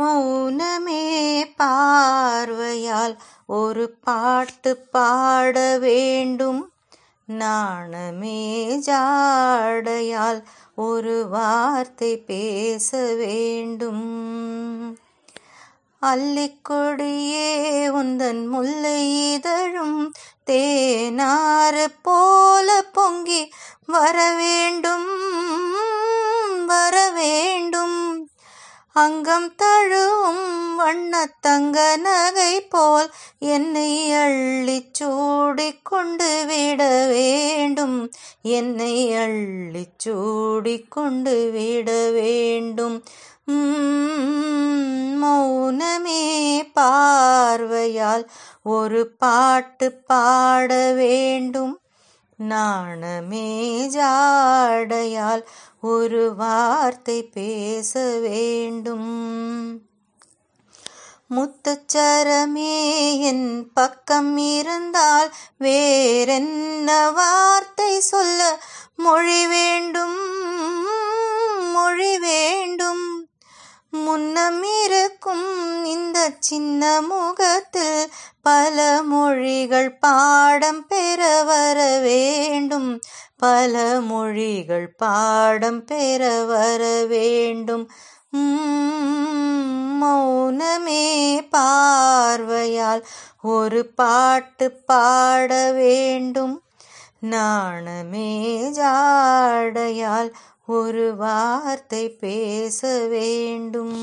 மௌனமே பார்வையால் ஒரு பாட்டு பாட வேண்டும். நாணமே ஜாடையால் ஒரு வார்த்தை பேச வேண்டும். அல்லிக்கொடியே உந்தன் முல்லை இதழும் தேனாறு போல பொங்கி வர வேண்டும். அங்கம் தழுவும் வண்ணத் தங்க நகை போல் என்னை அள்ளி சூடிக் கொண்டு விட வேண்டும். என்னை அள்ளி சூடிக் கொண்டு விட வேண்டும். மௌனமே பார்வையால் ஒரு பாட்டு பாட வேண்டும். நாணமே ஜாடையால் ஒரு வார்த்தை பேச வேண்டும். முத்துச்சரமே என் பக்கம் இருந்தால் வேறென்ன வார்த்தை சொல்ல மொழி வேண்டும்? மொழி வேண்டும். முன்னம் இருக்கும் இந்த சின்ன முகத்தில் பல மொழிகள் பாடம் பெற வரவே பல மொழிகள் பாடம் பெற வர வேண்டும். மௌனமே பார்வையால் ஒரு பாட்டு பாட வேண்டும். நாணமே ஜாடையால் ஒரு வார்த்தை பேச வேண்டும்.